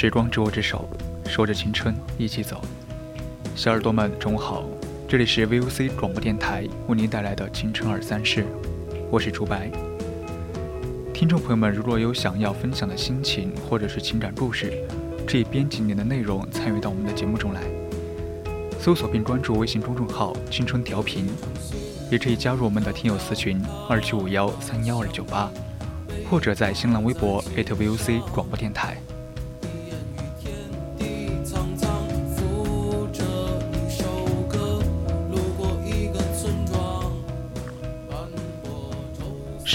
时光执握着手，说着青春，一起走。小耳朵们，中午好，这里是 VOC 广播电台为您带来的青春二三事，我是朱白。听众朋友们，如果有想要分享的心情或者是情感故事，可以编辑您的内容参与到我们的节目中来。搜索并关注微信公众号“青春调频”，也可以加入我们的听友私群二七五幺三幺二九八，或者在新浪微博 @VOC 广播电台。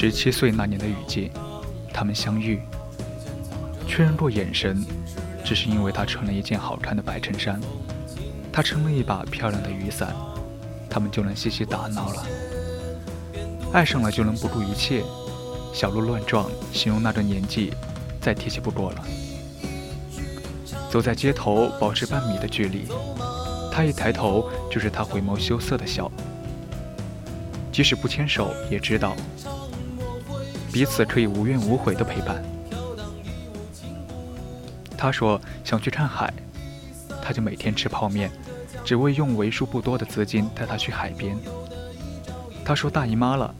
十七岁那年的雨季，他们相遇，确认过眼神，只是因为他穿了一件好看的白衬衫，他撑了一把漂亮的雨伞，他们就能嬉戏打闹了。爱上了就能不顾一切，小鹿乱撞，形容那个年纪，再贴切不过了。走在街头，保持半米的距离，他一抬头就是他回眸羞涩的笑。即使不牵手，也知道彼此可以无怨无悔的陪伴。他说想去看海，他就每天吃泡面，只为用为数不多的资金带她去海边。他说大姨妈了，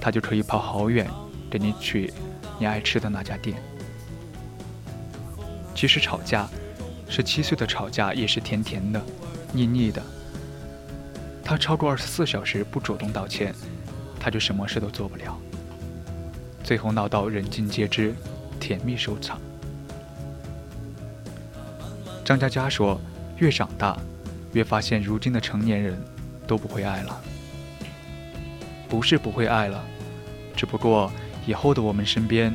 他就可以跑好远，给你去你爱吃的那家店。其实吵架，十七岁的吵架也是甜甜的，腻腻的。他超过二十四小时不主动道歉，他就什么事都做不了。最后闹到人尽皆知，甜蜜收场。张嘉佳说：“越长大，越发现如今的成年人都不会爱了。不是不会爱了，只不过以后的我们身边，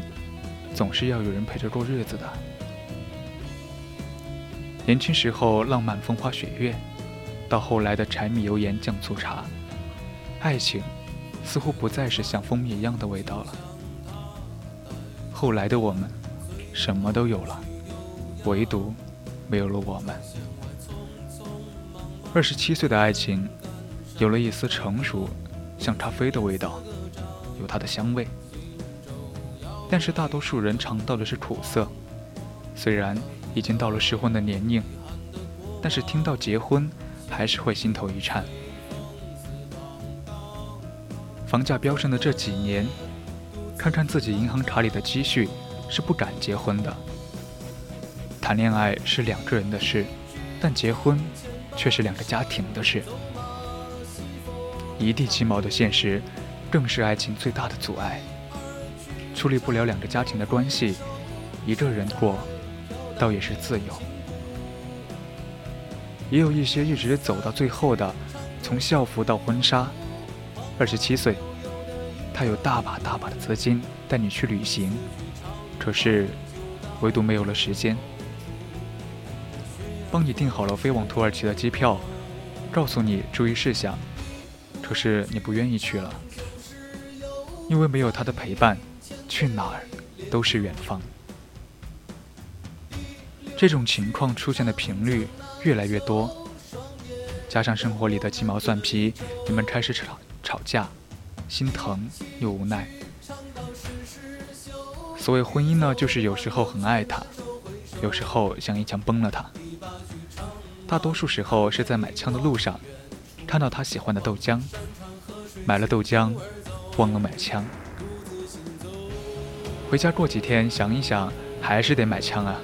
总是要有人陪着过日子的。年轻时候浪漫风花雪月，到后来的柴米油盐酱醋茶，爱情似乎不再是像蜂蜜一样的味道了。后来的我们，什么都有了，唯独……”没有了我们。二十七岁的爱情，有了一丝成熟，像咖啡的味道，有它的香味。但是大多数人尝到的是苦涩。虽然已经到了适婚的年龄，但是听到结婚，还是会心头一颤。房价飙升的这几年，看看自己银行卡里的积蓄，是不敢结婚的。谈恋爱是两个人的事，但结婚却是两个家庭的事。一地鸡毛的现实，更是爱情最大的阻碍。处理不了两个家庭的关系，一个人过，倒也是自由。也有一些一直走到最后的，从校服到婚纱。二十七岁，他有大把大把的资金带你去旅行，可是，唯独没有了时间。帮你订好了飞往土耳其的机票，告诉你注意事项，可是你不愿意去了，因为没有他的陪伴，去哪儿都是远方。这种情况出现的频率越来越多，加上生活里的鸡毛蒜皮，你们开始吵吵架，心疼又无奈。所谓婚姻呢，就是有时候很爱他，有时候想一枪崩了他。大多数时候是在买枪的路上，看到他喜欢的豆浆，买了豆浆，忘了买枪。回家过几天想一想，还是得买枪啊。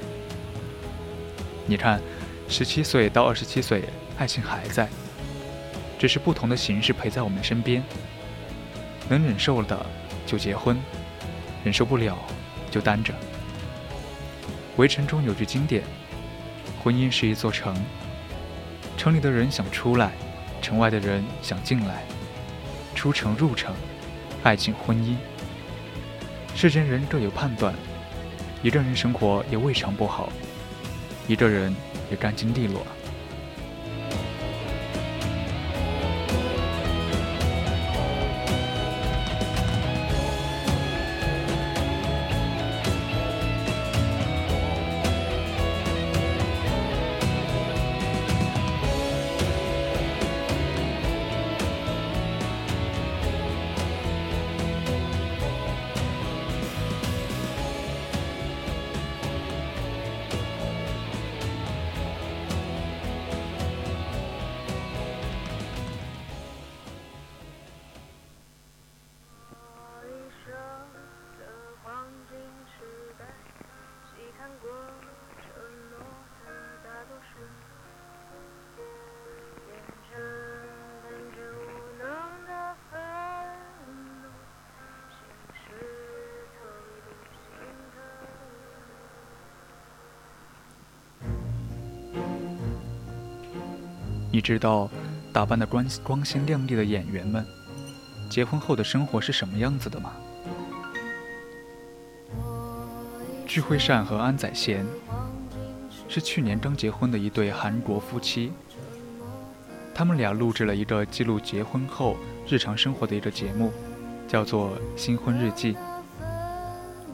你看，十七岁到二十七岁，爱情还在，只是不同的形式陪在我们身边。能忍受的就结婚，忍受不了就单着。围城中有句经典：婚姻是一座城，城里的人想出来，城外的人想进来，出城入城，爱情婚姻。世间人各有判断，一个人生活也未尝不好，一个人也干净利落。你知道，打扮的光光鲜亮丽的演员们，结婚后的生活是什么样子的吗？具惠善和安宰贤是去年刚结婚的一对韩国夫妻。他们俩录制了一个记录结婚后日常生活的一个节目，叫做《新婚日记》，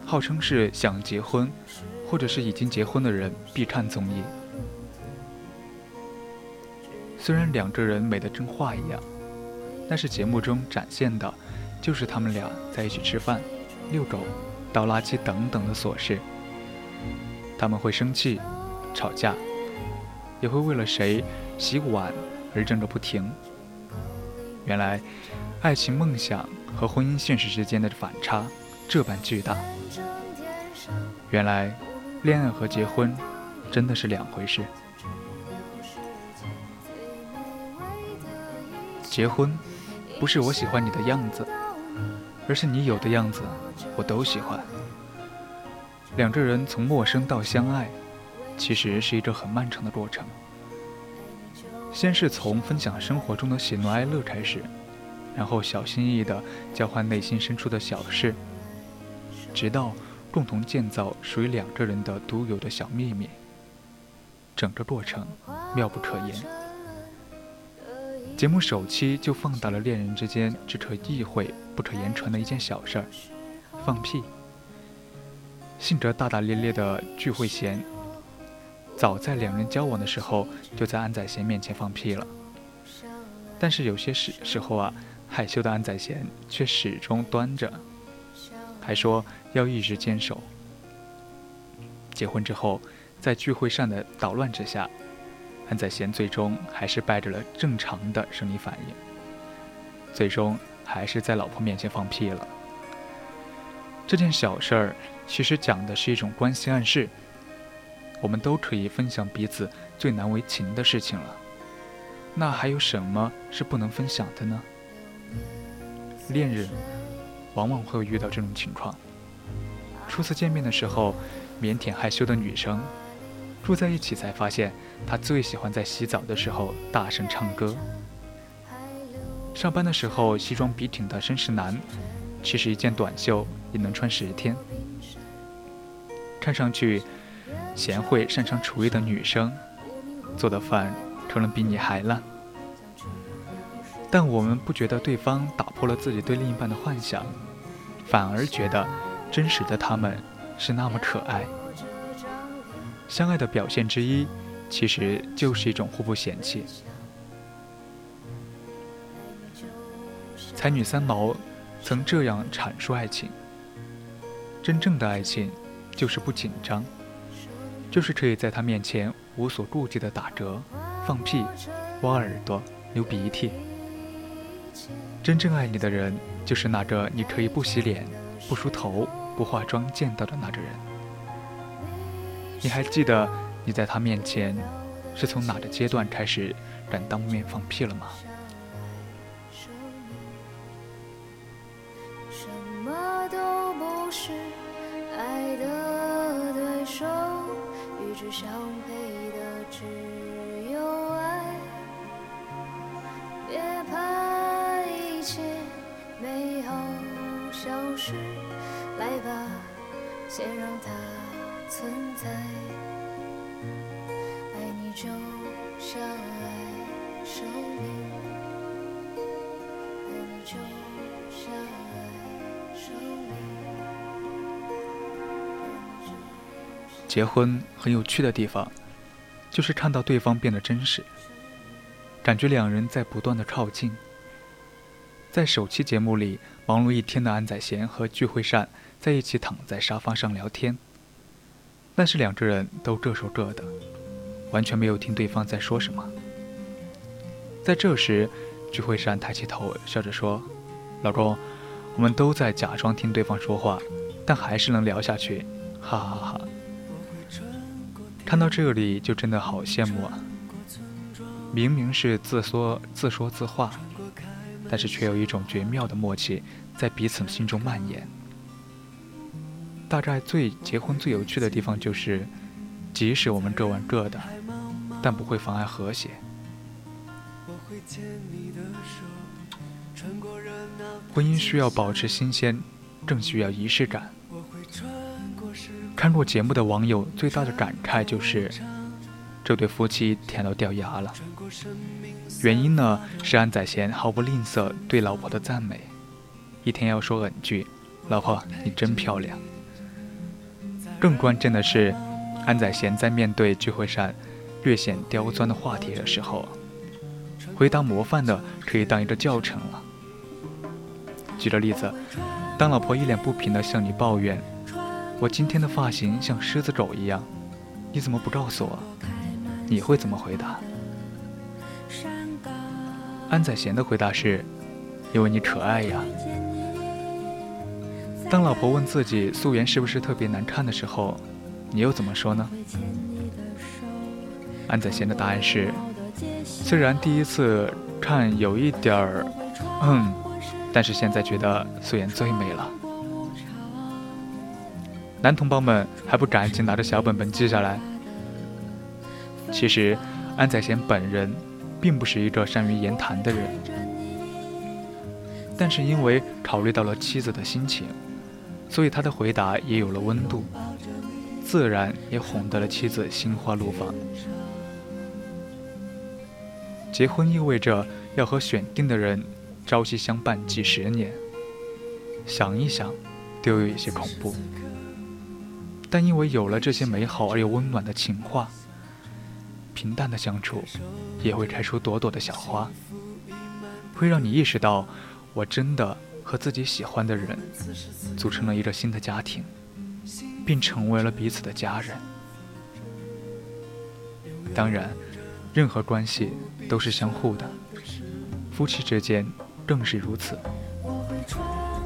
号称是想结婚或者是已经结婚的人必看综艺。虽然两个人美得跟画一样，但是节目中展现的，就是他们俩在一起吃饭、遛狗、倒垃圾等等的琐事。他们会生气、吵架，也会为了谁洗碗而争个不停。原来，爱情梦想和婚姻现实之间的反差这般巨大。原来，恋爱和结婚真的是两回事。结婚，不是我喜欢你的样子，而是你有的样子，我都喜欢。两个人从陌生到相爱，其实是一个很漫长的过程。先是从分享生活中的喜怒哀乐开始，然后小心翼翼地交换内心深处的小事，直到共同建造属于两个人的独有的小秘密。整个过程妙不可言。节目首期就放大了恋人之间只可意会不可言传的一件小事儿——放屁。性格大大咧咧的具惠贤，早在两人交往的时候就在安宰贤面前放屁了。但是有些时时候啊，害羞的安宰贤却始终端着，还说要一直坚守。结婚之后，在聚会上的捣乱之下。安宰贤最终还是败着了正常的生理反应，最终还是在老婆面前放屁了。这件小事儿其实讲的是一种关系暗示，我们都可以分享彼此最难为情的事情了，那还有什么是不能分享的呢？恋人往往会遇到这种情况，初次见面的时候，腼腆害羞的女生。住在一起才发现，他最喜欢在洗澡的时候大声唱歌。上班的时候西装笔挺的绅士男，其实一件短袖也能穿十天。看上去贤惠擅长厨艺的女生，做的饭可能比你还烂。但我们不觉得对方打破了自己对另一半的幻想，反而觉得真实的他们是那么可爱。相爱的表现之一，其实就是一种互不嫌弃。才女三毛曾这样阐述爱情：真正的爱情，就是不紧张，就是可以在他面前无所顾忌的打嗝、放屁、挖耳朵、流鼻涕。真正爱你的人，就是那个你可以不洗脸、不梳头、不化妆见到的那个人。你还记得你在他面前是从哪个阶段开始敢当面放屁了吗？什么都不是爱的对手，与之相配的只有爱。别怕一切美好消失，来吧，先让它存在。爱你就像爱生命，爱你就像爱生命。结婚很有趣的地方，就是看到对方变得真实，感觉两人在不断的靠近。在首期节目里，忙碌一天的安宰贤和具惠善在一起躺在沙发上聊天，但是两个人都各说各的，完全没有听对方在说什么。在这时，聚会上抬起头，笑着说：“老公，我们都在假装听对方说话，但还是能聊下去，哈哈哈哈。”看到这里就真的好羡慕啊！明明是自说自说自话，但是却有一种绝妙的默契在彼此心中蔓延。大概最结婚最有趣的地方就是，即使我们各玩各的，但不会妨碍和谐。婚姻需要保持新鲜，更需要仪式感。看过节目的网友最大的感慨就是，这对夫妻甜到掉牙了。原因呢是安宰贤毫不吝啬对老婆的赞美，一天要说 N 句：“老婆，你真漂亮。”更关键的是，安宰贤在面对聚会上略显刁钻的话题的时候，回答模范的可以当一个教程了。举个例子，当老婆一脸不平的向你抱怨。我今天的发型像狮子狗一样，你怎么不告诉我？你会怎么回答？安宰贤的回答是：“因为你可爱呀。”当老婆问自己素颜是不是特别难看的时候，你又怎么说呢？安宰贤的答案是：虽然第一次看有一点儿，嗯，但是现在觉得素颜最美了。男同胞们还不赶紧拿着小本本记下来？其实，安宰贤本人并不是一个善于言谈的人，但是因为考虑到了妻子的心情，所以他的回答也有了温度，自然也哄得了妻子心花怒放。结婚意味着要和选定的人朝夕相伴几十年，想一想，都有一些恐怖。但因为有了这些美好而又温暖的情话，平淡的相处也会开出朵朵的小花，会让你意识到，我真的和自己喜欢的人组成了一个新的家庭，并成为了彼此的家人。当然，任何关系都是相互的，夫妻之间更是如此。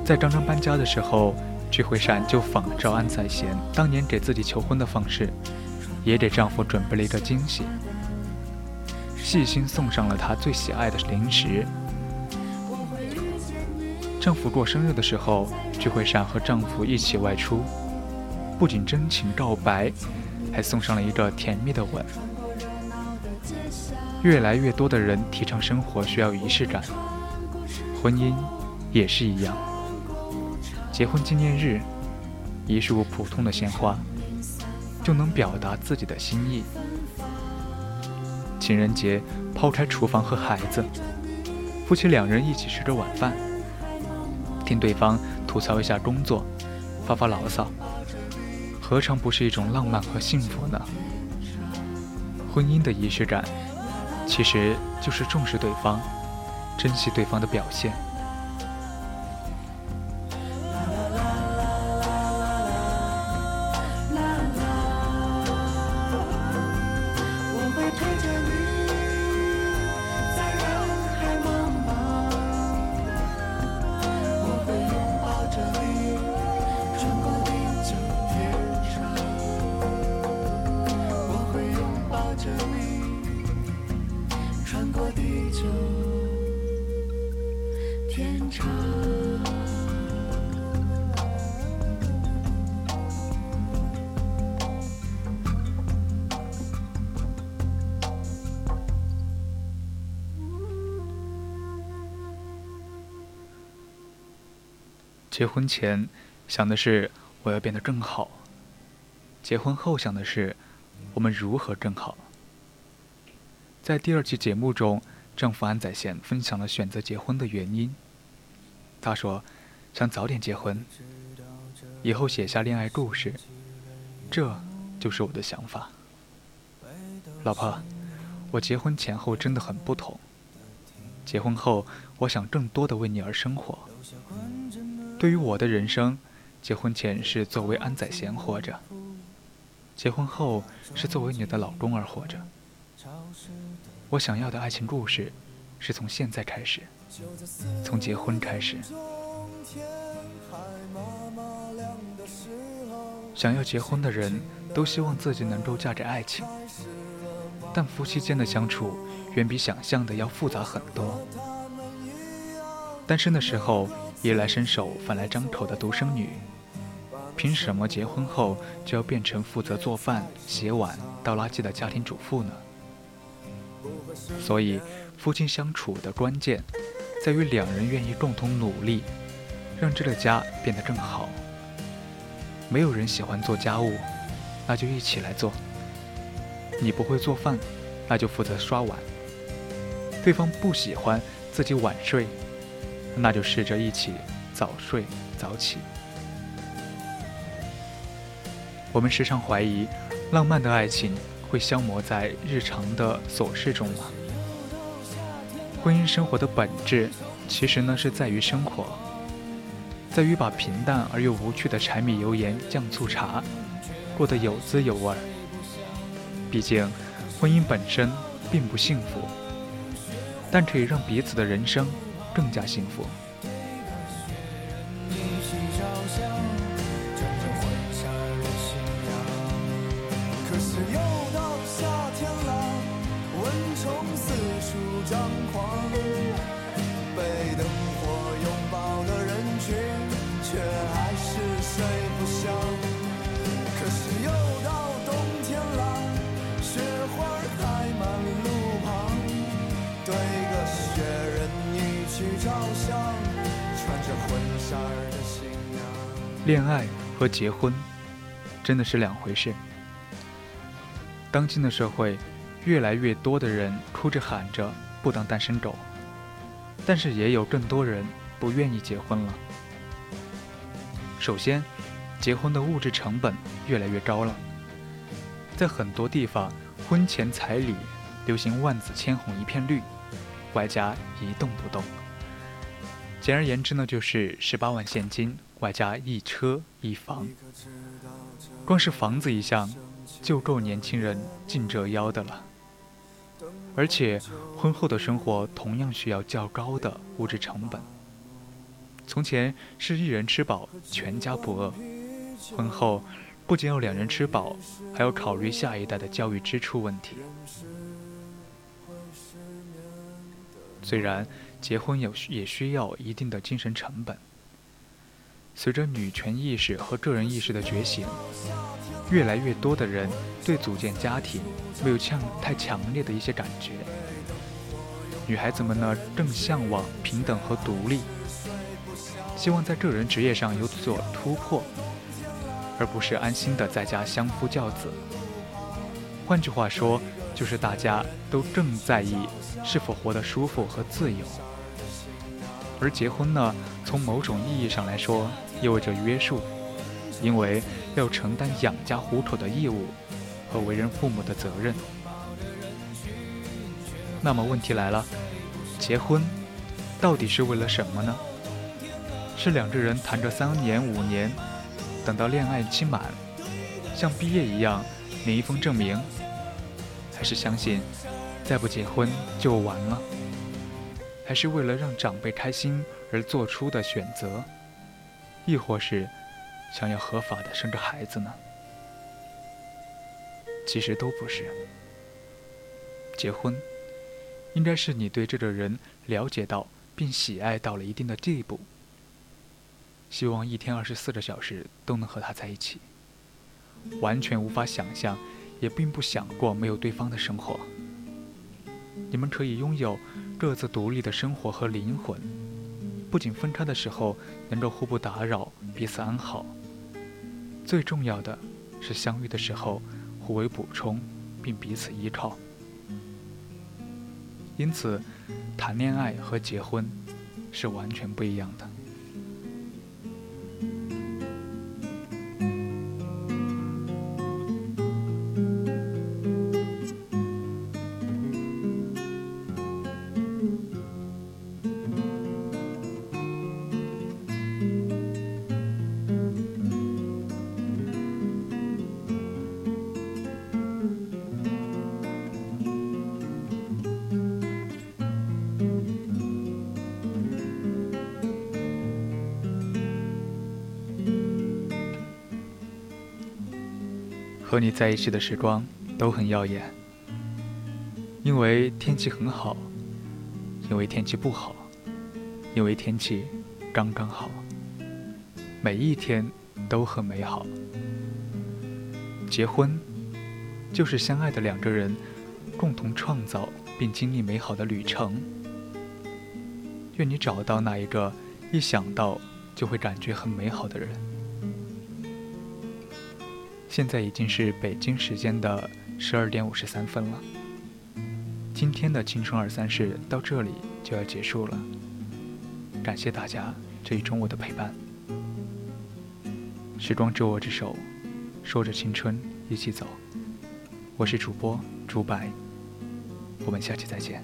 在刚刚搬家的时候。聚会善就仿照安宰贤当年给自己求婚的方式，也给丈夫准备了一个惊喜，细心送上了他最喜爱的零食。丈夫过生日的时候，聚会上和丈夫一起外出，不仅真情告白，还送上了一个甜蜜的吻。越来越多的人提倡生活需要仪式感，婚姻也是一样。结婚纪念日，一束普通的鲜花，就能表达自己的心意。情人节，抛开厨房和孩子，夫妻两人一起吃着晚饭，听对方吐槽一下工作，发发牢骚，何尝不是一种浪漫和幸福呢？婚姻的仪式感，其实就是重视对方，珍惜对方的表现。结婚前想的是我要变得更好，结婚后想的是我们如何更好。在第二期节目中，丈夫安宰贤分享了选择结婚的原因。他说，想早点结婚，以后写下恋爱故事，这就是我的想法。老婆，我结婚前后真的很不同。结婚后，我想更多的为你而生活。对于我的人生，结婚前是作为安宰贤活着，结婚后是作为你的老公而活着。我想要的爱情故事，是从现在开始，从结婚开始。想要结婚的人都希望自己能够嫁给爱情，但夫妻间的相处远比想象的要复杂很多。单身的时候，衣来伸手、饭来张口的独生女，凭什么结婚后就要变成负责做饭、洗碗、倒垃圾的家庭主妇呢？所以，夫妻相处的关键，在于两人愿意共同努力，让这个家变得更好。没有人喜欢做家务，那就一起来做。你不会做饭，那就负责刷碗。对方不喜欢自己晚睡，那就试着一起早睡早起。我们时常怀疑，浪漫的爱情。会消磨在日常的琐事中吗？婚姻生活的本质，其实呢是在于生活，在于把平淡而又无趣的柴米油盐酱醋茶过得有滋有味。毕竟，婚姻本身并不幸福，但可以让彼此的人生更加幸福。可是又到夏天了，蚊虫四处张狂。恋爱和结婚真的是两回事。当今的社会，越来越多的人哭着喊着不当单身狗，但是也有更多人不愿意结婚了。首先，结婚的物质成本越来越高了，在很多地方，婚前彩礼流行万紫千红一片绿，外加一动不动。简而言之呢，就是十八万现金。外加一车一房，光是房子一项就够年轻人尽折腰的了。而且婚后的生活同样需要较高的物质成本。从前是一人吃饱全家不饿，婚后不仅要两人吃饱，还要考虑下一代的教育支出问题。虽然结婚有也需要一定的精神成本。随着女权意识和个人意识的觉醒，越来越多的人对组建家庭没有强太强烈的一些感觉。女孩子们呢，更向往平等和独立，希望在个人职业上有所突破，而不是安心的在家相夫教子。换句话说，就是大家都更在意是否活得舒服和自由。而结婚呢，从某种意义上来说，意味着约束，因为要承担养家糊口的义务和为人父母的责任。那么问题来了，结婚到底是为了什么呢？是两个人谈个三年五年，等到恋爱期满，像毕业一样领一封证明，还是相信再不结婚就完了？还是为了让长辈开心而做出的选择？亦或是想要合法的生个孩子呢？其实都不是。结婚，应该是你对这个人了解到并喜爱到了一定的地步，希望一天二十四个小时都能和他在一起，完全无法想象，也并不想过没有对方的生活。你们可以拥有各自独立的生活和灵魂。不仅分开的时候能够互不打扰，彼此安好，最重要的是相遇的时候互为补充，并彼此依靠。因此，谈恋爱和结婚是完全不一样的。和你在一起的时光都很耀眼，因为天气很好，因为天气不好，因为天气刚刚好，每一天都很美好。结婚就是相爱的两个人共同创造并经历美好的旅程。愿你找到那一个一想到就会感觉很美好的人。现在已经是北京时间的十二点五十三分了。今天的青春二三事到这里就要结束了，感谢大家这一中午的陪伴。时光执我之手，说着青春一起走。我是主播朱白，我们下期再见。